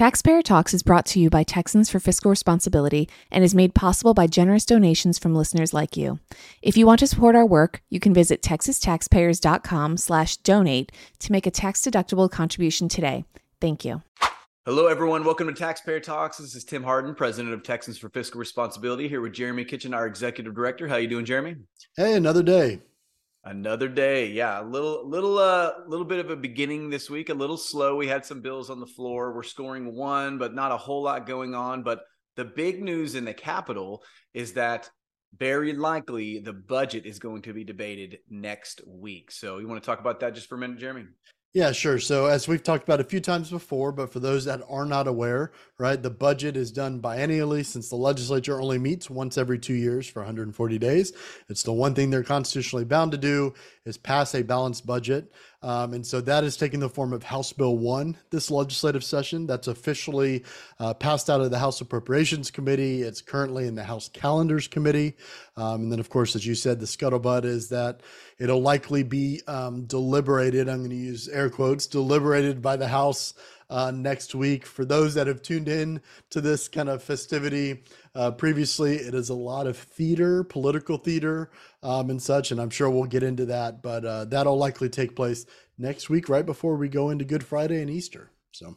Taxpayer Talks is brought to you by Texans for Fiscal Responsibility and is made possible by generous donations from listeners like you. If you want to support our work, you can visit texastaxpayers.com/donate to make a tax-deductible contribution today. Thank you. Hello, everyone. Welcome to Taxpayer Talks. This is Tim Hardin, president of Texans for Fiscal Responsibility, here with Jeremy Kitchen, our executive director. How you doing, Jeremy? Hey, another day. Another day, yeah. A little, little, uh, little bit of a beginning this week. A little slow. We had some bills on the floor. We're scoring one, but not a whole lot going on. But the big news in the Capitol is that very likely the budget is going to be debated next week. So you want to talk about that just for a minute, Jeremy? Yeah, sure. So, as we've talked about a few times before, but for those that are not aware, right, the budget is done biennially since the legislature only meets once every two years for 140 days. It's the one thing they're constitutionally bound to do is pass a balanced budget. Um, and so that is taking the form of House Bill 1 this legislative session. That's officially uh, passed out of the House Appropriations Committee. It's currently in the House Calendars Committee. Um, and then, of course, as you said, the scuttlebutt is that it'll likely be um, deliberated. I'm going to use air quotes deliberated by the House uh, next week. For those that have tuned in to this kind of festivity uh, previously, it is a lot of theater, political theater, um, and such. And I'm sure we'll get into that, but uh, that'll likely take place next week, right before we go into Good Friday and Easter. So.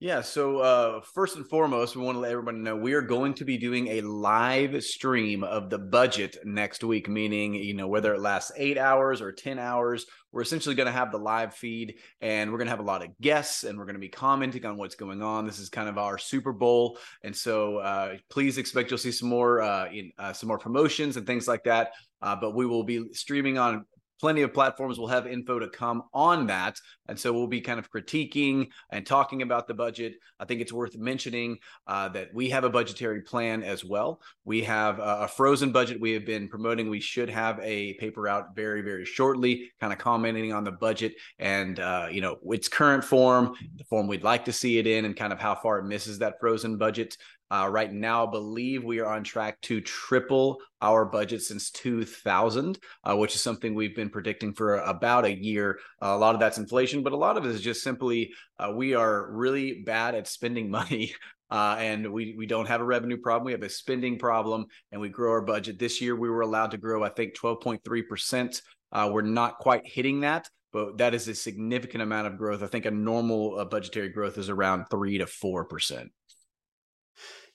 Yeah. So uh, first and foremost, we want to let everybody know we are going to be doing a live stream of the budget next week. Meaning, you know, whether it lasts eight hours or ten hours, we're essentially going to have the live feed, and we're going to have a lot of guests, and we're going to be commenting on what's going on. This is kind of our Super Bowl, and so uh, please expect you'll see some more uh, in, uh, some more promotions and things like that. Uh, but we will be streaming on plenty of platforms will have info to come on that. And so we'll be kind of critiquing and talking about the budget. I think it's worth mentioning uh, that we have a budgetary plan as well. We have a, frozen budget we have been promoting. We should have a paper out very, very shortly, kind of commenting on the budget and, uh, you know, its current form, the form we'd like to see it in, and kind of how far it misses that frozen budget. Uh, right now, I believe we are on track to triple our budget since 2000, uh, which is something we've been predicting for about a year. Uh, a lot of that's inflation, but a lot of it is just simply uh, we are really bad at spending money. Uh, and we we don't have a revenue problem. We have a spending problem, and we grow our budget. This year, we were allowed to grow, I think, 12.3 percent. Uh, we're not quite hitting that, but that is a significant amount of growth. I think a normal budgetary growth is around three to four percent.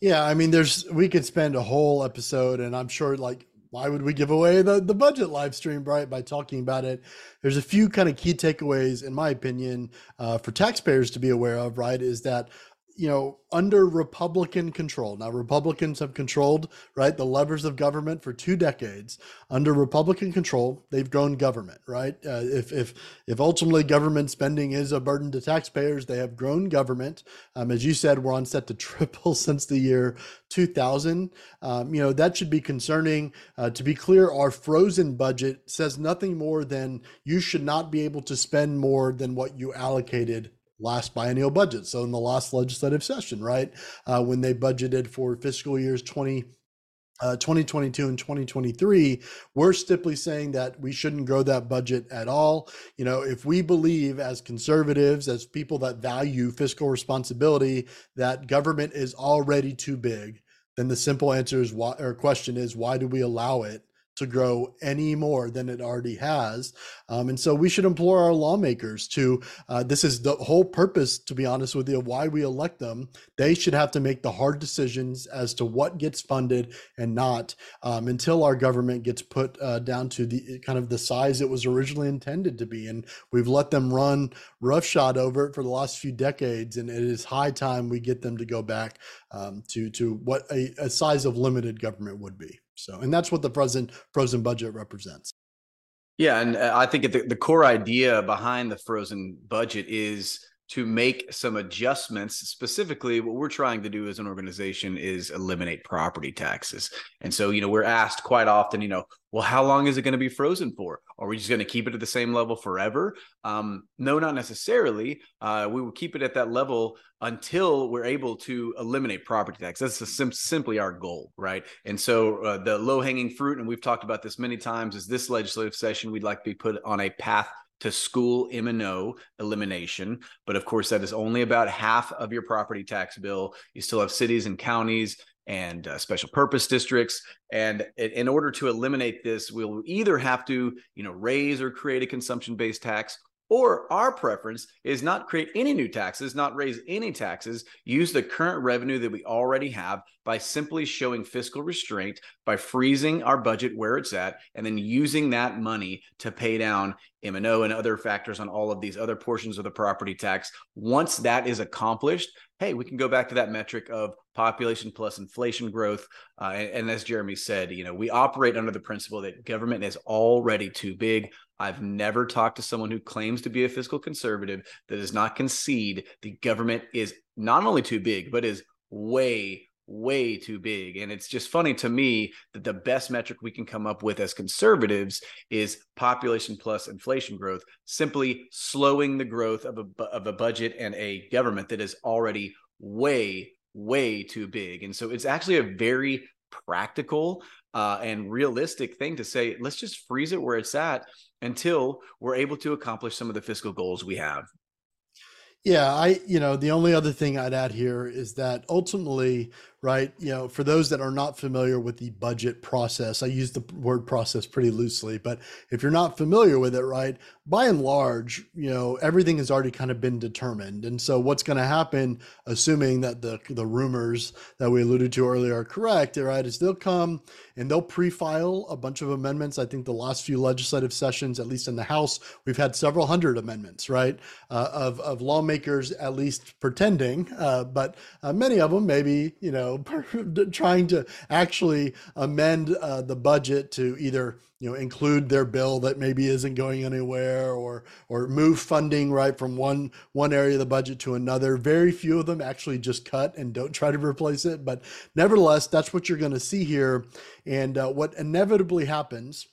Yeah, I mean, there's we could spend a whole episode, and I'm sure like why would we give away the the budget live stream right by talking about it? There's a few kind of key takeaways in my opinion uh, for taxpayers to be aware of right is that you know, under Republican control. Now, Republicans have controlled, right, the levers of government for two decades. Under Republican control, they've grown government, right? Uh, if if if ultimately government spending is a burden to taxpayers, they have grown government. Um, as you said, we're on set to triple since the year 2000. Um, you know, that should be concerning. Uh, to be clear, our frozen budget says nothing more than you should not be able to spend more than what you allocated last biennial budget. So in the last legislative session, right, uh, when they budgeted for fiscal years 20. Uh, 2022 and 2023, we're simply saying that we shouldn't grow that budget at all. You know, if we believe as conservatives, as people that value fiscal responsibility, that government is already too big, then the simple answer is why, or question is why do we allow it to grow any more than it already has. Um, and so we should implore our lawmakers to, uh, this is the whole purpose, to be honest with you, why we elect them. They should have to make the hard decisions as to what gets funded and not um, until our government gets put uh, down to the kind of the size it was originally intended to be. And we've let them run roughshod over it for the last few decades. And it is high time we get them to go back um, to, to what a, a size of limited government would be. So, and that's what the frozen frozen budget represents. Yeah, and uh, I think the, the core idea behind the frozen budget is to make some adjustments. Specifically, what we're trying to do as an organization is eliminate property taxes. And so, you know, we're asked quite often, you know, well, how long is it going to be frozen for? Are we just going to keep it at the same level forever? Um, no, not necessarily. Uh, we will keep it at that level until we're able to eliminate property tax. That's sim- simply our goal, right? And so, uh, the low hanging fruit, and we've talked about this many times, is this legislative session we'd like to be put on a path to school M&O elimination. But of course, that is only about half of your property tax bill. You still have cities and counties and uh, special purpose districts. And in order to eliminate this, we'll either have to, you know, raise or create a consumption-based tax, or our preference is not create any new taxes, not raise any taxes, use the current revenue that we already have by simply showing fiscal restraint, by freezing our budget where it's at, and then using that money to pay down M&O and other factors on all of these other portions of the property tax. Once that is accomplished, hey, we can go back to that metric of population plus inflation growth. Uh, and, and, as Jeremy said, you know, we operate under the principle that government is already too big. I've never talked to someone who claims to be a fiscal conservative that does not concede the government is not only too big, but is way, way too big. And it's just funny to me that the best metric we can come up with as conservatives is population plus inflation growth, simply slowing the growth of a, of a budget and a government that is already way, way too big. And so it's actually a very practical uh, and realistic thing to say, let's just freeze it where it's at until we're able to accomplish some of the fiscal goals we have. Yeah, I, you know, the only other thing I'd add here is that ultimately right? You know, for those that are not familiar with the budget process, I use the word process pretty loosely, but if you're not familiar with it, right, by and large, you know, everything has already kind of been determined. And so what's going to happen, assuming that the the rumors that we alluded to earlier are correct, right, is they'll come and they'll pre-file a bunch of amendments. I think the last few legislative sessions, at least in the House, we've had several hundred amendments, right, uh, of of lawmakers at least pretending, uh, but uh, many of them maybe, you know know, trying to actually amend uh, the budget to either you know include their bill that maybe isn't going anywhere or or move funding right from one one area of the budget to another. Very few of them actually just cut and don't try to replace it but nevertheless that's what you're going to see here. And uh, what inevitably happens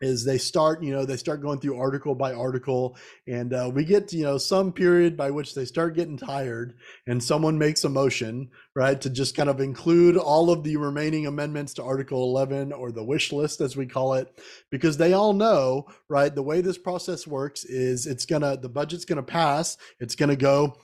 is they start you know they start going through article by article and uh, we get you know some period by which they start getting tired and someone makes a motion right to just kind of include all of the remaining amendments to article 11 or the wish list as we call it because they all know right the way this process works is it's gonna the budget's gonna pass it's gonna go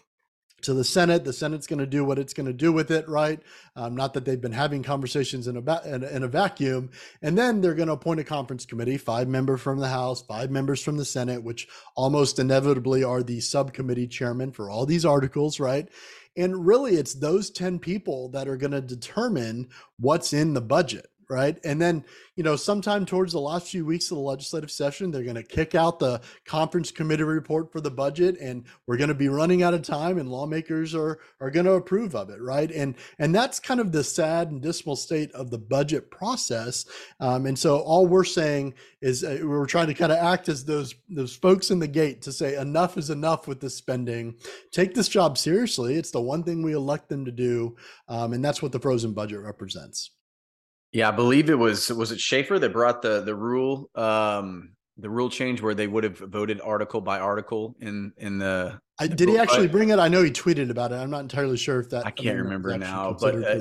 to the Senate. The Senate's going to do what it's going to do with it, right? Um, not that they've been having conversations in a, in, in a vacuum. And then they're going to appoint a conference committee, five members from the House, five members from the Senate, which almost inevitably are the subcommittee chairman for all these articles, right? And really, it's those 10 people that are going to determine what's in the budget right? And then, you know, sometime towards the last few weeks of the legislative session, they're going to kick out the conference committee report for the budget, and we're going to be running out of time, and lawmakers are are going to approve of it, right? And and that's kind of the sad and dismal state of the budget process. Um, and so all we're saying is uh, we're trying to kind of act as those those folks in the gate to say enough is enough with this spending. Take this job seriously. It's the one thing we elect them to do, um, and that's what the frozen budget represents. Yeah, I believe it was was it Schaefer that brought the the rule um the rule change where they would have voted article by article in in the I, did he actually bring it? I know he tweeted about it. I'm not entirely sure if that I can't remember now, but uh,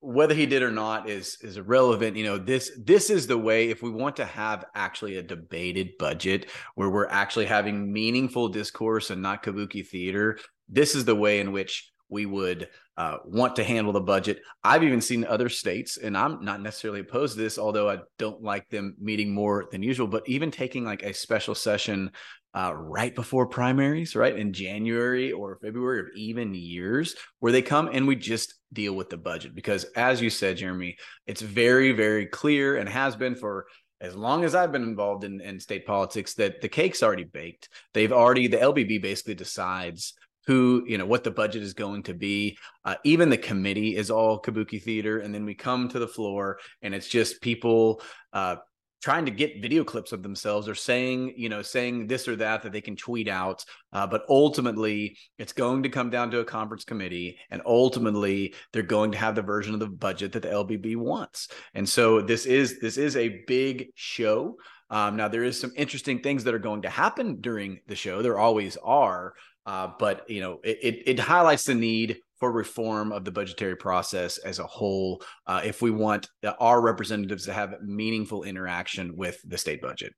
whether he did or not is is irrelevant. You know, this this is the way if we want to have actually a debated budget where we're actually having meaningful discourse and not kabuki theater. This is the way in which we would uh, want to handle the budget. I've even seen other states, and I'm not necessarily opposed to this, although I don't like them meeting more than usual, but even taking like a special session uh, right before primaries, right in January or February or even years, where they come and we just deal with the budget. Because as you said, Jeremy, it's very, very clear and has been for as long as I've been involved in, in state politics that the cake's already baked. They've already, the LBB basically decides who you know what the budget is going to be. Uh, even the committee is all kabuki theater and then we come to the floor and it's just people uh, trying to get video clips of themselves or saying you know saying this or that that they can tweet out. Uh, but ultimately it's going to come down to a conference committee and ultimately they're going to have the version of the budget that the lbb wants. And so this is this is a big show. Um, now there is some interesting things that are going to happen during the show. There always are uh, but you know, it, it, it highlights the need for reform of the budgetary process as a whole uh, if we want our representatives to have meaningful interaction with the state budget.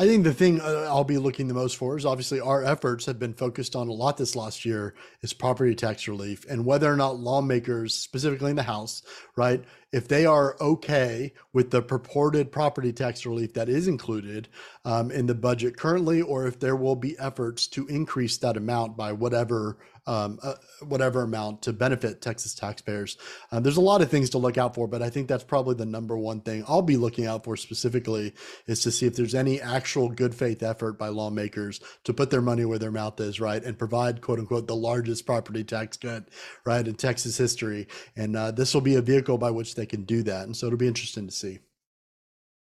I think the thing uh, I'll be looking the most for is obviously our efforts have been focused on a lot this last year is property tax relief and whether or not lawmakers, specifically in the House, right, if they are okay with the purported property tax relief that is included um, in the budget currently, or if there will be efforts to increase that amount by whatever um, uh, whatever amount to benefit Texas taxpayers. Um, there's a lot of things to look out for, but I think that's probably the number one thing I'll be looking out for specifically is to see if there's any actual good faith effort by lawmakers to put their money where their mouth is, right, and provide quote unquote the largest property tax cut, right, in Texas history. And uh, this will be a vehicle by which they can do that. And so it'll be interesting to see.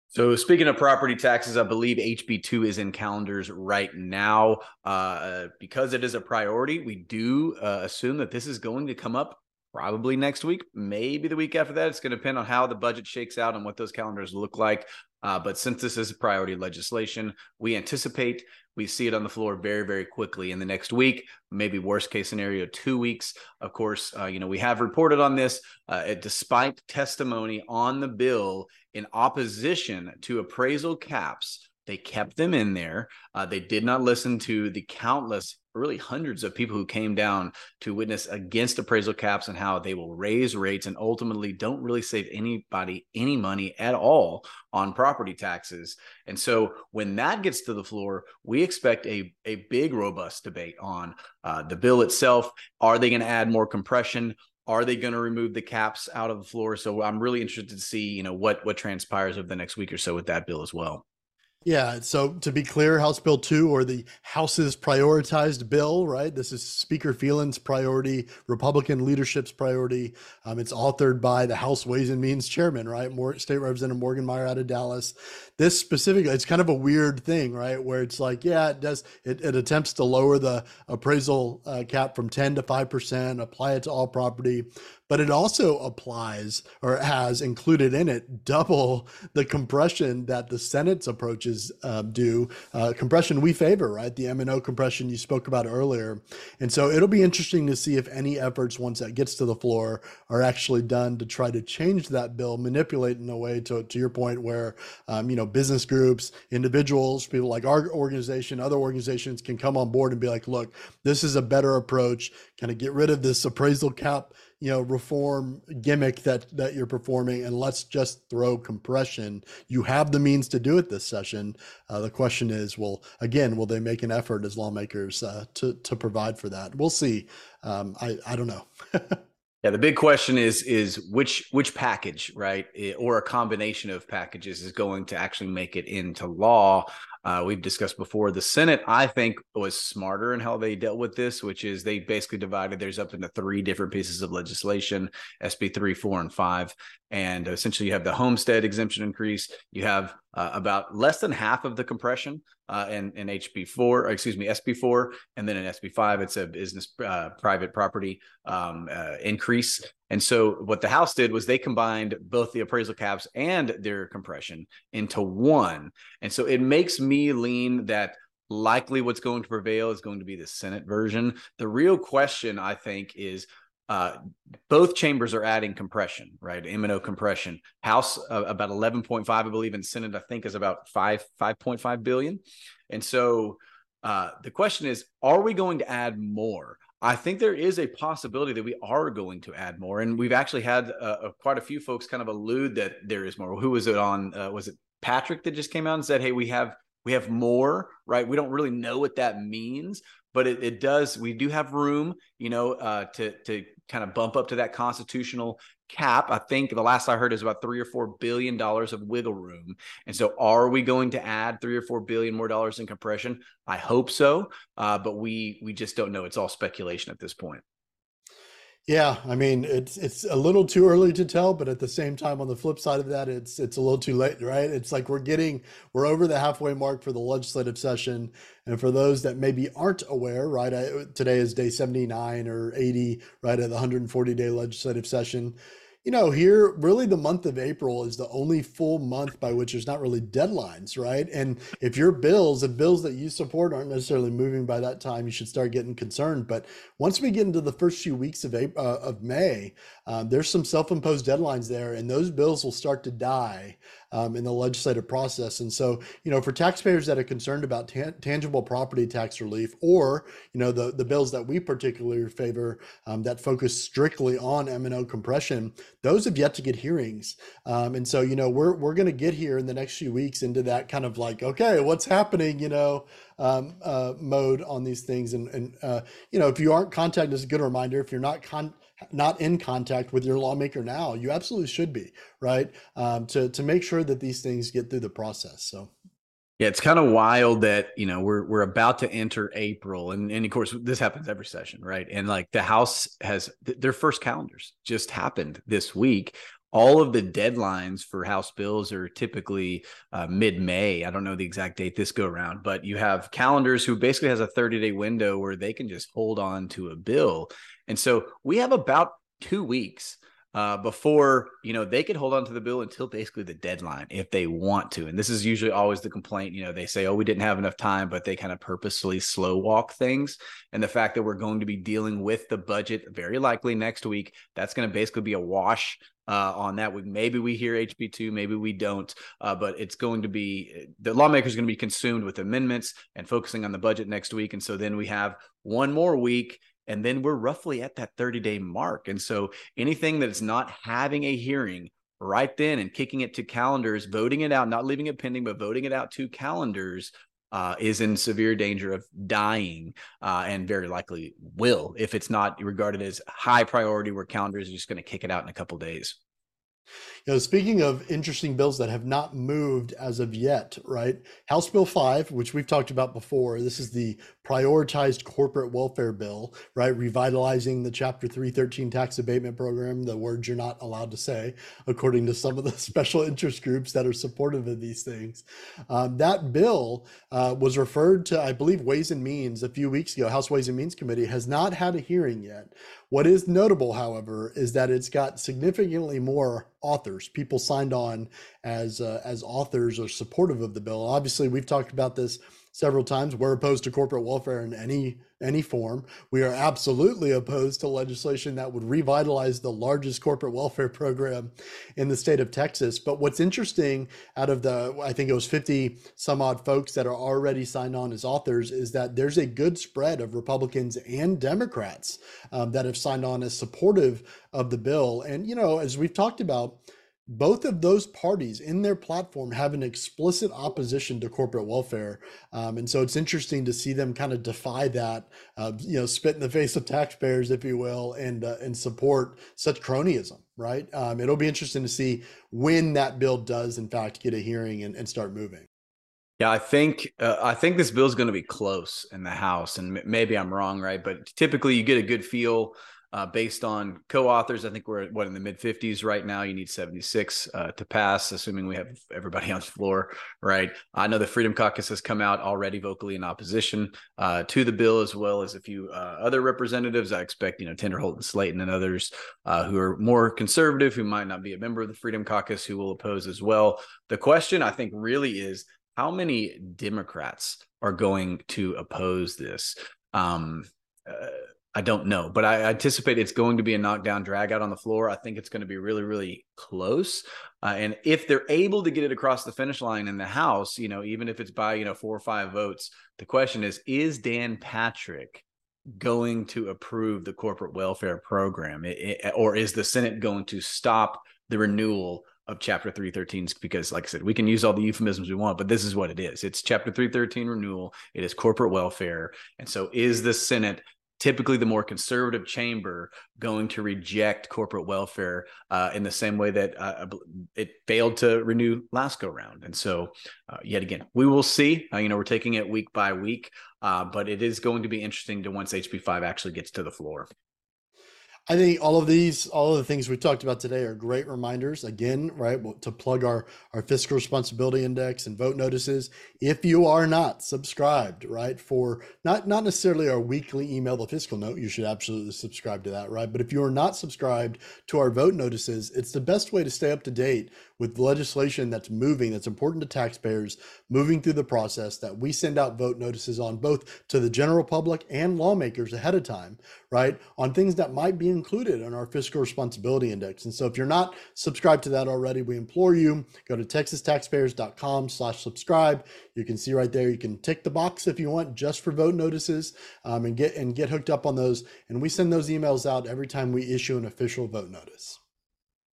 So speaking of property taxes, I believe HB2 is in calendars right now. Uh, because it is a priority, we do uh, assume that this is going to come up probably next week, maybe the week after that. It's going to depend on how the budget shakes out and what those calendars look like. Uh, but since this is a priority legislation, we anticipate we see it on the floor very, very quickly in the next week, maybe worst case scenario, two weeks. Of course, uh, you know, we have reported on this. Uh, it, despite testimony on the bill in opposition to appraisal caps, they kept them in there. Uh, they did not listen to the countless really hundreds of people who came down to witness against appraisal caps and how they will raise rates and ultimately don't really save anybody any money at all on property taxes. And so when that gets to the floor, we expect a, a big, robust debate on uh, the bill itself. Are they going to add more compression? Are they going to remove the caps out of the floor? So I'm really interested to see, you know, what what transpires over the next week or so with that bill as well. Yeah. So to be clear, House Bill 2 or the House's prioritized bill, right? This is Speaker Phelan's priority, Republican leadership's priority. Um, it's authored by the House Ways and Means chairman, right? More, State Representative Morgan Meyer out of Dallas. This specifically, it's kind of a weird thing, right? Where it's like, yeah, it does, it, it attempts to lower the appraisal uh, cap from 10 to 5%, apply it to all property but it also applies or has included in it double the compression that the Senate's approaches um, do. Uh, compression we favor, right? The M and O compression you spoke about earlier, and so it'll be interesting to see if any efforts once that gets to the floor are actually done to try to change that bill, manipulate in a way to to your point where um, you know business groups, individuals, people like our organization, other organizations can come on board and be like, look, this is a better approach. Kind of get rid of this appraisal cap you know reform gimmick that that you're performing and let's just throw compression. You have the means to do it this session. Uh, the question is will again will they make an effort as lawmakers uh, to to provide for that? We'll see. Um, i i don't know. Yeah, the big question is is which which package, right, or a combination of packages is going to actually make it into law. Uh, we've discussed before the Senate, I think, was smarter in how they dealt with this, which is they basically divided theirs up into three different pieces of legislation SB 3, 4, and 5. And essentially, you have the homestead exemption increase, you have uh, about less than half of the compression uh, in, in HB4, excuse me, SB4, and then in SB5, it's a business uh, private property um, uh, increase. And so what the House did was they combined both the appraisal caps and their compression into one. And so it makes me lean that likely what's going to prevail is going to be the Senate version. The real question, I think, is uh, both chambers are adding compression, right? M and O compression. House uh, about eleven point five, I believe, and Senate I think is about five five point five billion. And so uh, the question is, are we going to add more? I think there is a possibility that we are going to add more, and we've actually had uh, quite a few folks kind of allude that there is more. Who was it on? Uh, was it Patrick that just came out and said, "Hey, we have we have more." Right? We don't really know what that means, but it, it does. We do have room, you know, uh, to to kind of bump up to that constitutional cap. I think the last I heard is about three or four billion dollars of wiggle room. And so, are we going to add three or four billion more dollars in compression? I hope so, uh, but we we just don't know. It's all speculation at this point. Yeah, I mean it's it's a little too early to tell, but at the same time, on the flip side of that, it's it's a little too late, right? It's like we're getting we're over the halfway mark for the legislative session, and for those that maybe aren't aware, right? I, today is day seventy nine or eighty, right, at the one hundred and forty day legislative session you know, here really the month of April is the only full month by which there's not really deadlines, right? And if your bills and bills that you support aren't necessarily moving by that time, you should start getting concerned. But once we get into the first few weeks of April, uh, of May, um, there's some self-imposed deadlines there, and those bills will start to die um, in the legislative process. And so, you know, for taxpayers that are concerned about ta- tangible property tax relief, or you know, the the bills that we particularly favor um, that focus strictly on M and O compression, those have yet to get hearings. Um, and so, you know, we're we're going to get here in the next few weeks into that kind of like, okay, what's happening? You know, um, uh, mode on these things. And, and uh, you know, if you aren't contacted, it's a good reminder. If you're not con- not in contact with your lawmaker now, you absolutely should be, right? Um, to to make sure that these things get through the process. So. Yeah, it's kind of wild that you know we're we're about to enter April, and and of course this happens every session, right? And like the House has their first calendars just happened this week. All of the deadlines for House bills are typically uh, mid May. I don't know the exact date this go around, but you have calendars who basically has a 30 day window where they can just hold on to a bill. And so we have about two weeks uh, before you know they could hold on to the bill until basically the deadline if they want to. And this is usually always the complaint. You know, they say, "Oh, we didn't have enough time," but they kind of purposely slow walk things. And the fact that we're going to be dealing with the budget very likely next week, that's going to basically be a wash uh, on that. We, maybe we hear HB two, maybe we don't, uh, but it's going to be the lawmakers going to be consumed with amendments and focusing on the budget next week, and so then we have one more week and then we're roughly at that 30 day mark. And so anything that is not having a hearing right then and kicking it to calendars, voting it out, not leaving it pending, but voting it out to calendars uh, is in severe danger of dying uh, and very likely will if it's not regarded as high priority where calendars are just going to kick it out in a couple days. You know, speaking of interesting bills that have not moved as of yet, right? House Bill 5, which we've talked about before, this is the prioritized corporate welfare bill, right? Revitalizing the Chapter 313 tax abatement program, the words you're not allowed to say, according to some of the special interest groups that are supportive of these things. Um, that bill uh, was referred to, I believe, Ways and Means a few weeks ago. House Ways and Means Committee has not had a hearing yet. What is notable, however, is that it's got significantly more authors, people signed on as uh, as authors or supportive of the bill. Obviously, we've talked about this several times. We're opposed to corporate welfare in any any form. We are absolutely opposed to legislation that would revitalize the largest corporate welfare program in the state of Texas. But what's interesting out of the I think it was 50 some odd folks that are already signed on as authors is that there's a good spread of Republicans and Democrats um, that have signed on as supportive of the bill. And you know, as we've talked about both of those parties in their platform have an explicit opposition to corporate welfare. Um, and so it's interesting to see them kind of defy that uh, you know spit in the face of taxpayers if you will and uh, and support such cronyism right? Um, it'll be interesting to see when that bill does in fact get a hearing and, and start moving. Yeah, I think uh, I think this bill is going to be close in the House, and maybe I'm wrong, right? But typically, you get a good feel uh, based on co-authors. I think we're what in the mid 50s right now. You need 76 uh, to pass, assuming we have everybody on the floor, right? I know the Freedom Caucus has come out already vocally in opposition uh, to the bill, as well as a few uh, other representatives. I expect you know Tinderholt and Slaton and others uh, who are more conservative, who might not be a member of the Freedom Caucus, who will oppose as well. The question I think really is how many Democrats are going to oppose this. Um, uh, I don't know, but I anticipate it's going to be a knockdown drag out on the floor. I think it's going to be really, really close. Uh, and if they're able to get it across the finish line in the House, you know, even if it's by, you know, four or five votes, the question is, is Dan Patrick going to approve the corporate welfare program? It, it, or is the Senate going to stop the renewal of chapter 313 because like i said we can use all the euphemisms we want but this is what it is it's chapter 313 renewal it is corporate welfare and so is the senate typically the more conservative chamber going to reject corporate welfare uh, in the same way that uh, it failed to renew last go round. And so, uh, yet again, we will see. Uh, you know, we're taking it week by week, uh, but it is going to be interesting to once HB5 actually gets to the floor. I think all of these, all of the things we talked about today are great reminders. Again, right, to plug our our fiscal responsibility index and vote notices. If you are not subscribed, right, for not not necessarily our weekly email, the fiscal note, you should absolutely subscribe to that, right. But if you are not subscribed to our vote notices, it's the best way to stay up to date with legislation that's moving, that's important to taxpayers, moving through the process. That we send out vote notices on both to the general public and lawmakers ahead of time, right, on things that might be included in our fiscal responsibility index. And so if you're not subscribed to that already, we implore you go to texastaxpayers.com slash subscribe. You can see right there, you can tick the box if you want just for vote notices um, and get and get hooked up on those. And we send those emails out every time we issue an official vote notice.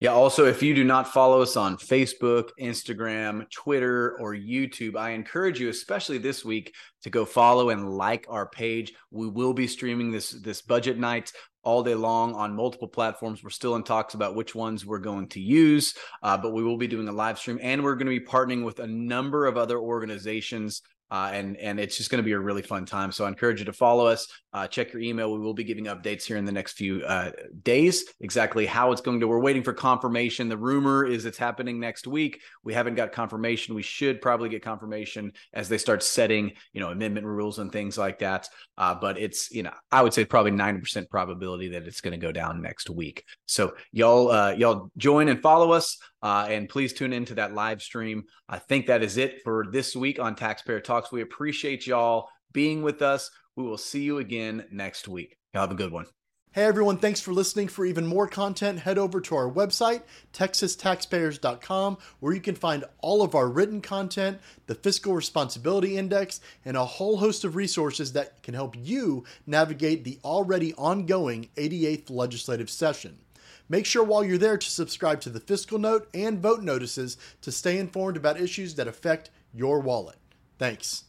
Yeah. Also, if you do not follow us on Facebook, Instagram, Twitter, or YouTube, I encourage you, especially this week, to go follow and like our page. We will be streaming this this budget night all day long on multiple platforms. We're still in talks about which ones we're going to use, uh, but we will be doing a live stream, and we're going to be partnering with a number of other organizations uh, and and it's just going to be a really fun time. So I encourage you to follow us. Uh, check your email. We will be giving updates here in the next few uh, days. Exactly how it's going to. We're waiting for confirmation. The rumor is it's happening next week. We haven't got confirmation. We should probably get confirmation as they start setting you know amendment rules and things like that. Uh, but it's you know I would say probably ninety percent probability that it's going to go down next week. So y'all uh, y'all join and follow us. Uh, and please tune into that live stream. I think that is it for this week on Taxpayer Talks. We appreciate y'all being with us. We will see you again next week. Y'all have a good one. Hey everyone, thanks for listening. For even more content, head over to our website, texastaxpayers.com, where you can find all of our written content, the Fiscal Responsibility Index, and a whole host of resources that can help you navigate the already ongoing 88th legislative session. Make sure while you're there to subscribe to the fiscal note and vote notices to stay informed about issues that affect your wallet. Thanks.